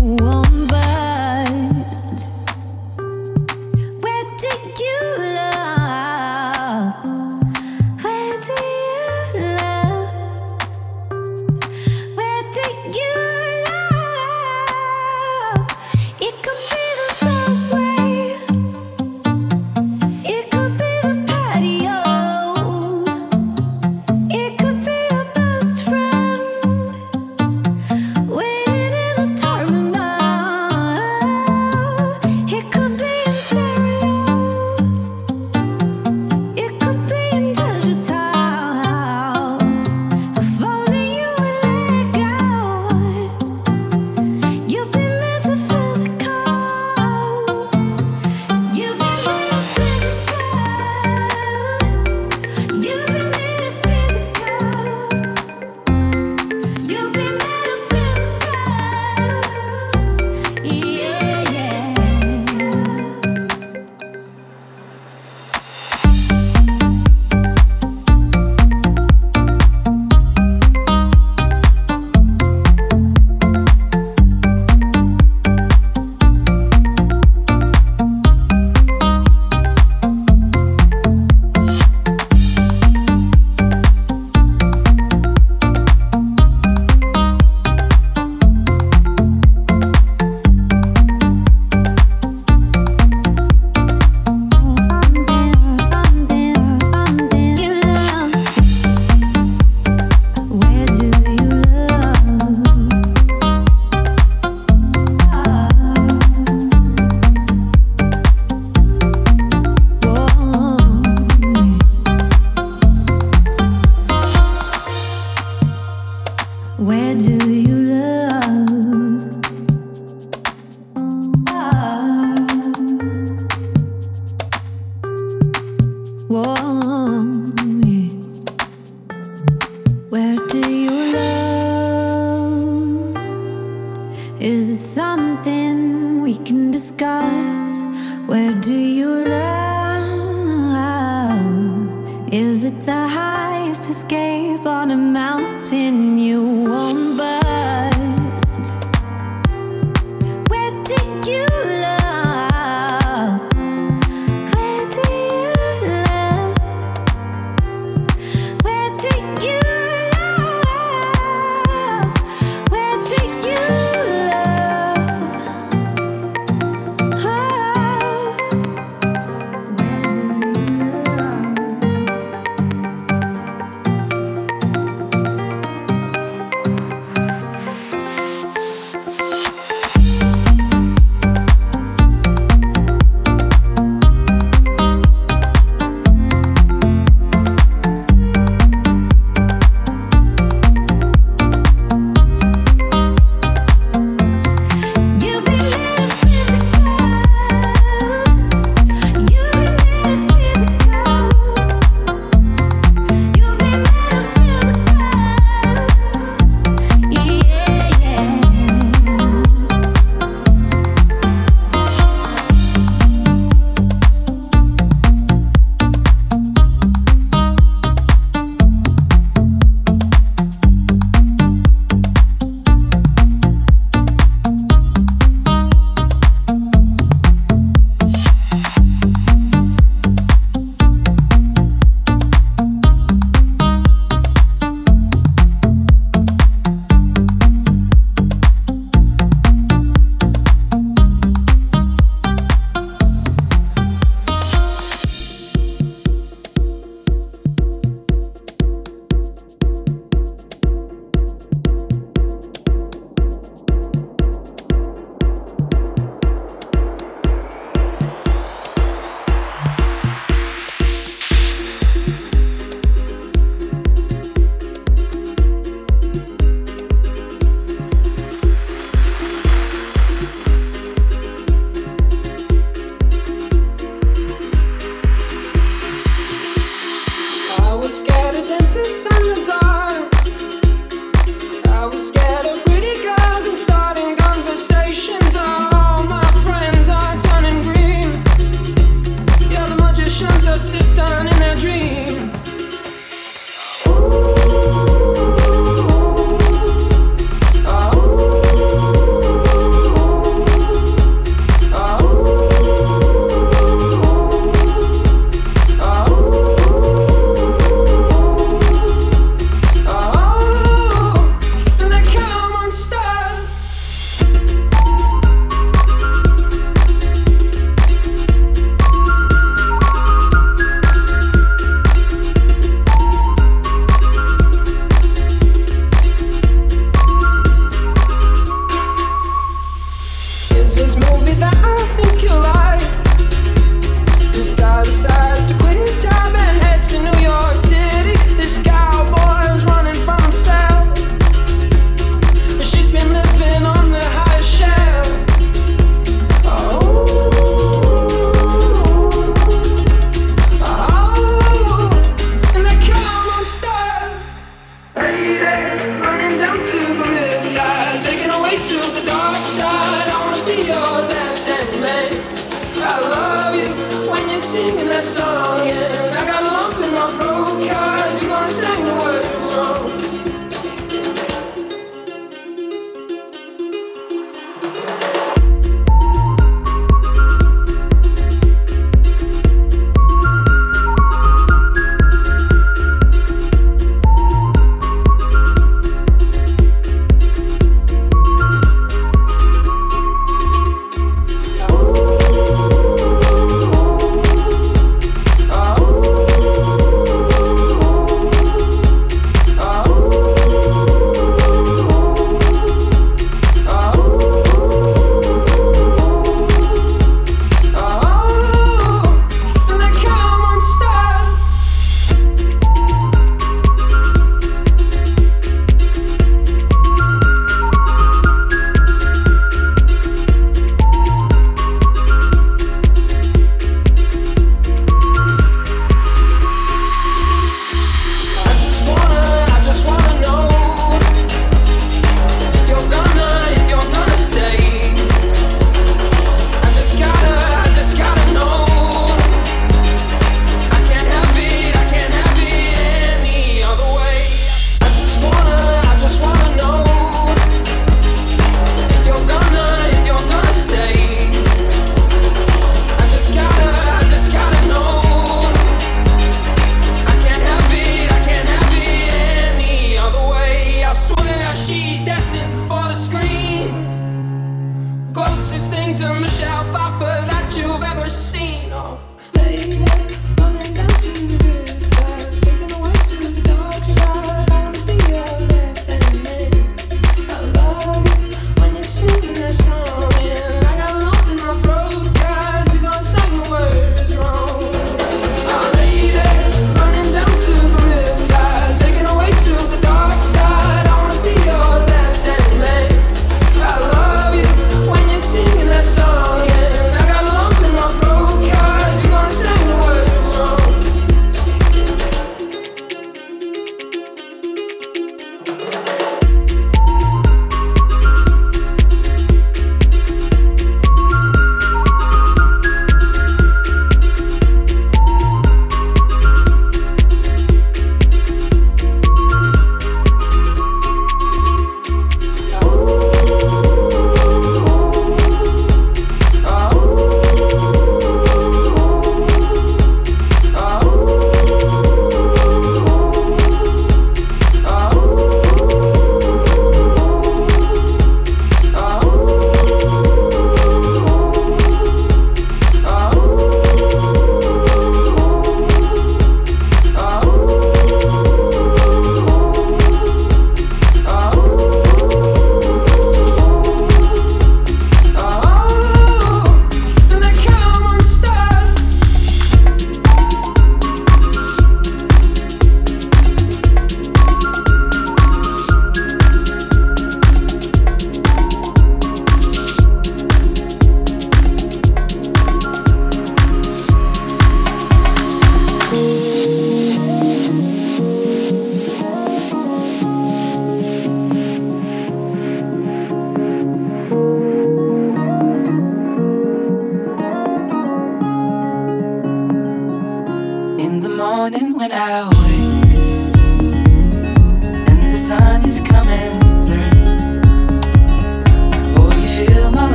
我。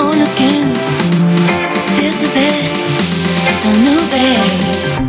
on your skin. This is it. It's a new day.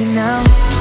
You now.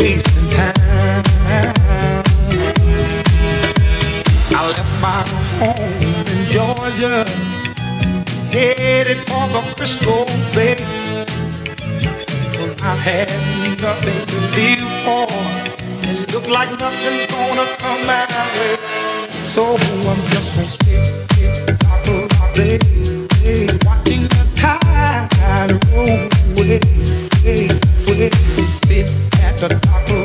I left my home in Georgia, headed for the Crystal Bay. Cause I had nothing to live for. It looked like nothing's gonna come my way. So I'm just gonna skip, skip, rock, rock, watching the tide roll away the doctor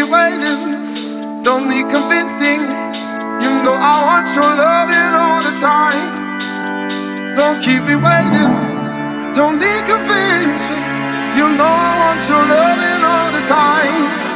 me waiting, don't need convincing. You know I want your loving all the time. Don't keep me waiting, don't need convincing. You know I want your loving all the time.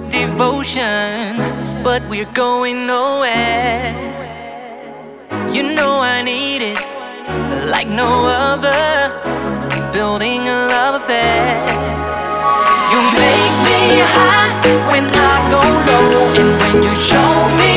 with devotion, but we're going nowhere. You know I need it like no other, building a love affair. You make me high when I go low, and when you show me.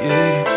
Yeah.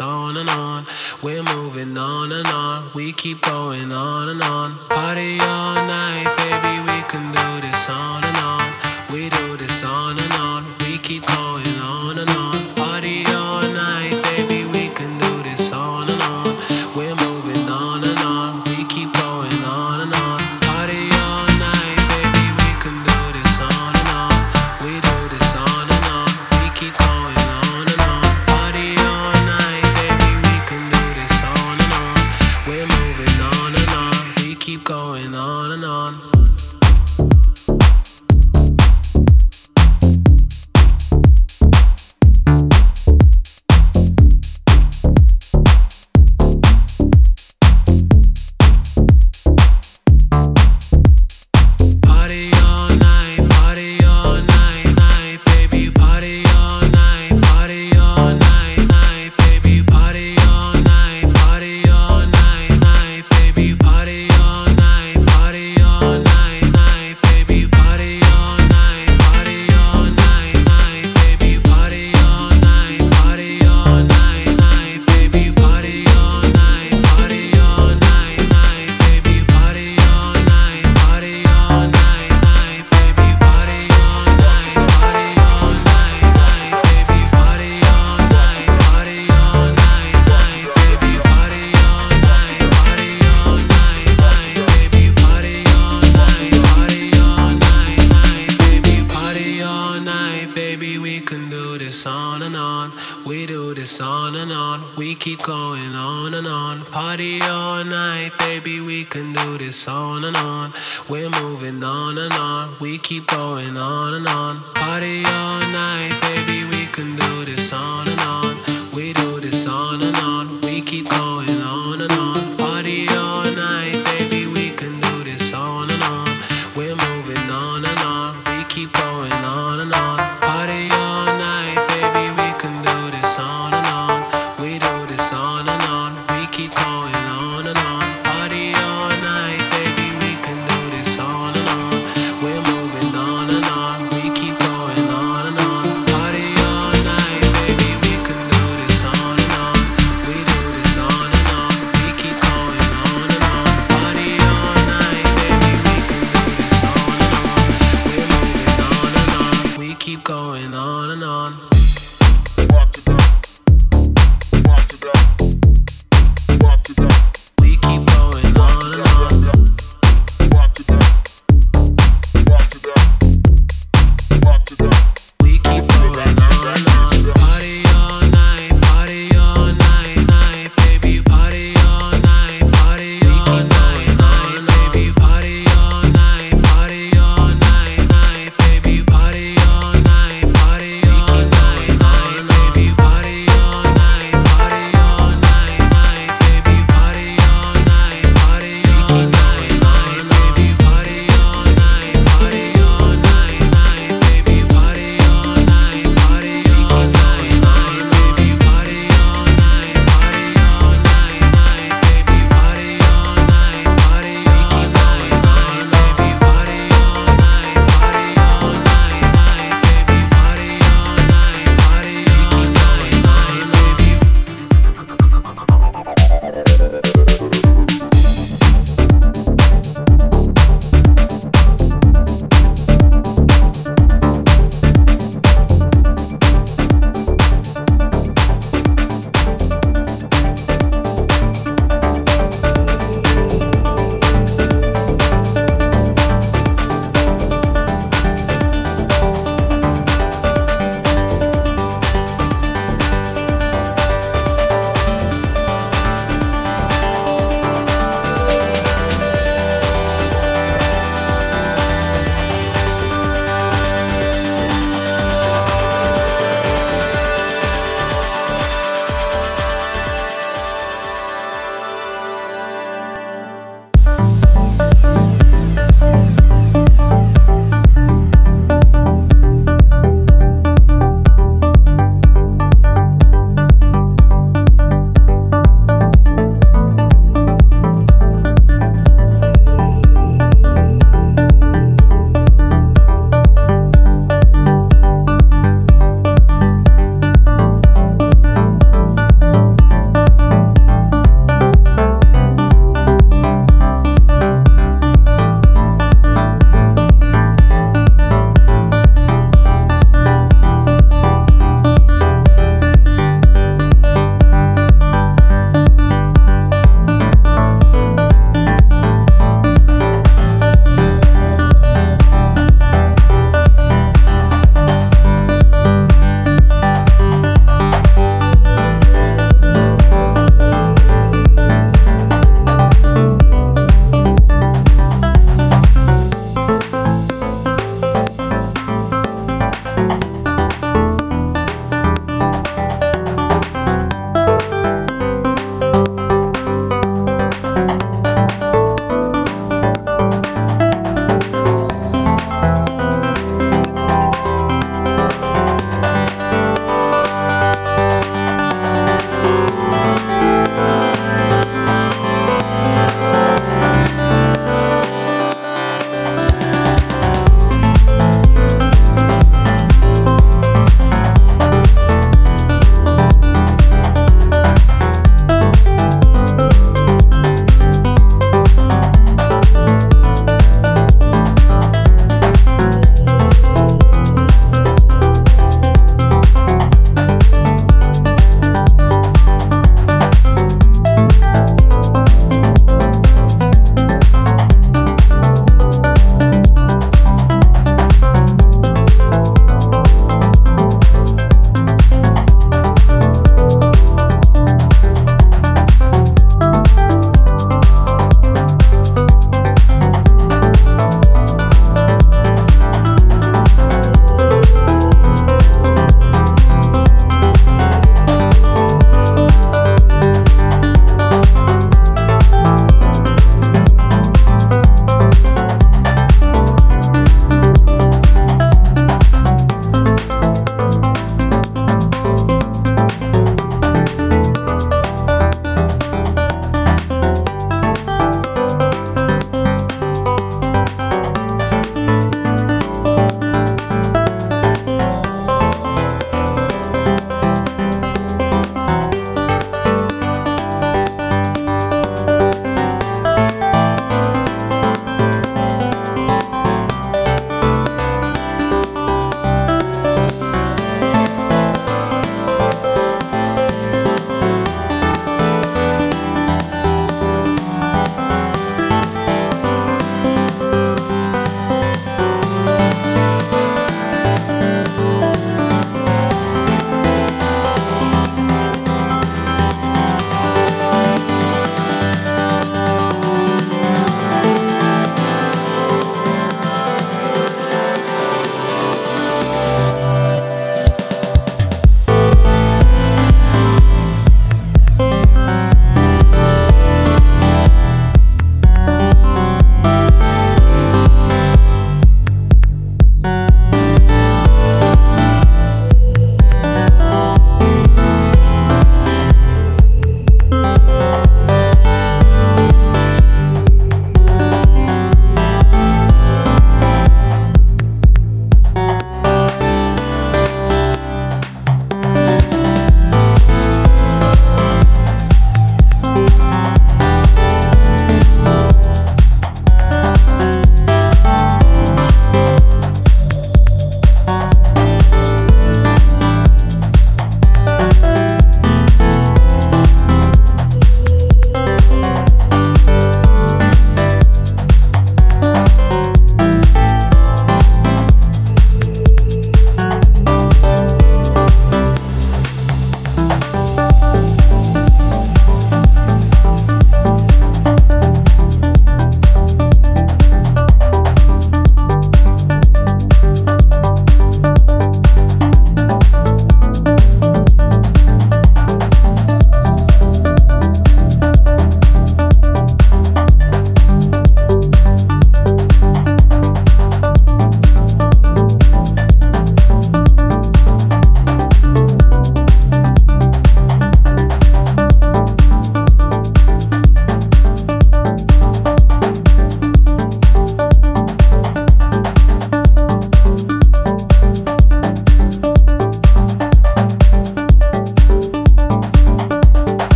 on and on. We're moving on and on. We keep going on and on. Party all night.